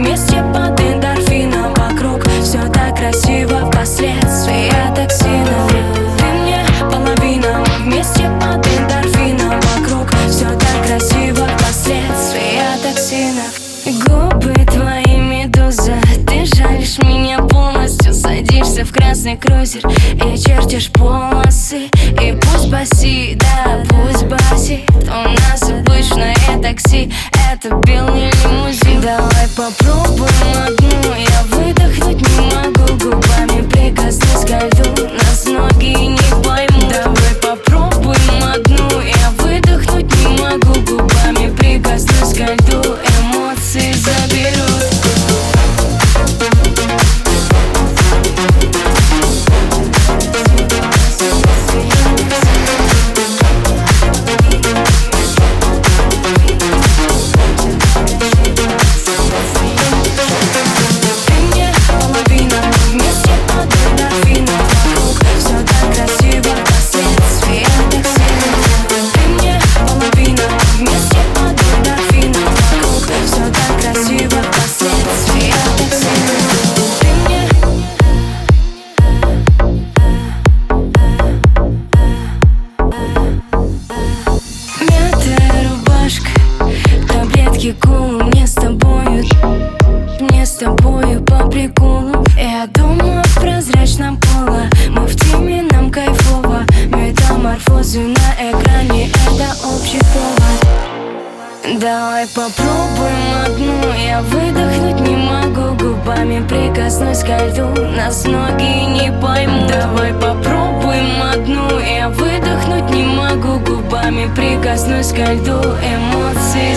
Вместе под эндорфином вокруг Все так красиво впоследствии токсина. Ты мне половина, вместе под эндорфином вокруг Все так красиво впоследствии токсина. Губы твои медуза Ты жалишь меня полностью Садишься в красный крузер И чертишь полосы кул Мне с тобою, мне с тобою по приколу. Я думаю в прозрачном поло Мы в теме, нам кайфово. Метаморфозы на экране Это общий повод. Давай попробуем одну Я выдохнуть не могу. Губами прикоснусь ко льду Нас многие не поймут. Давай попробуем одну Я выдохнуть не могу. Губами прикоснусь ко льду Эмоции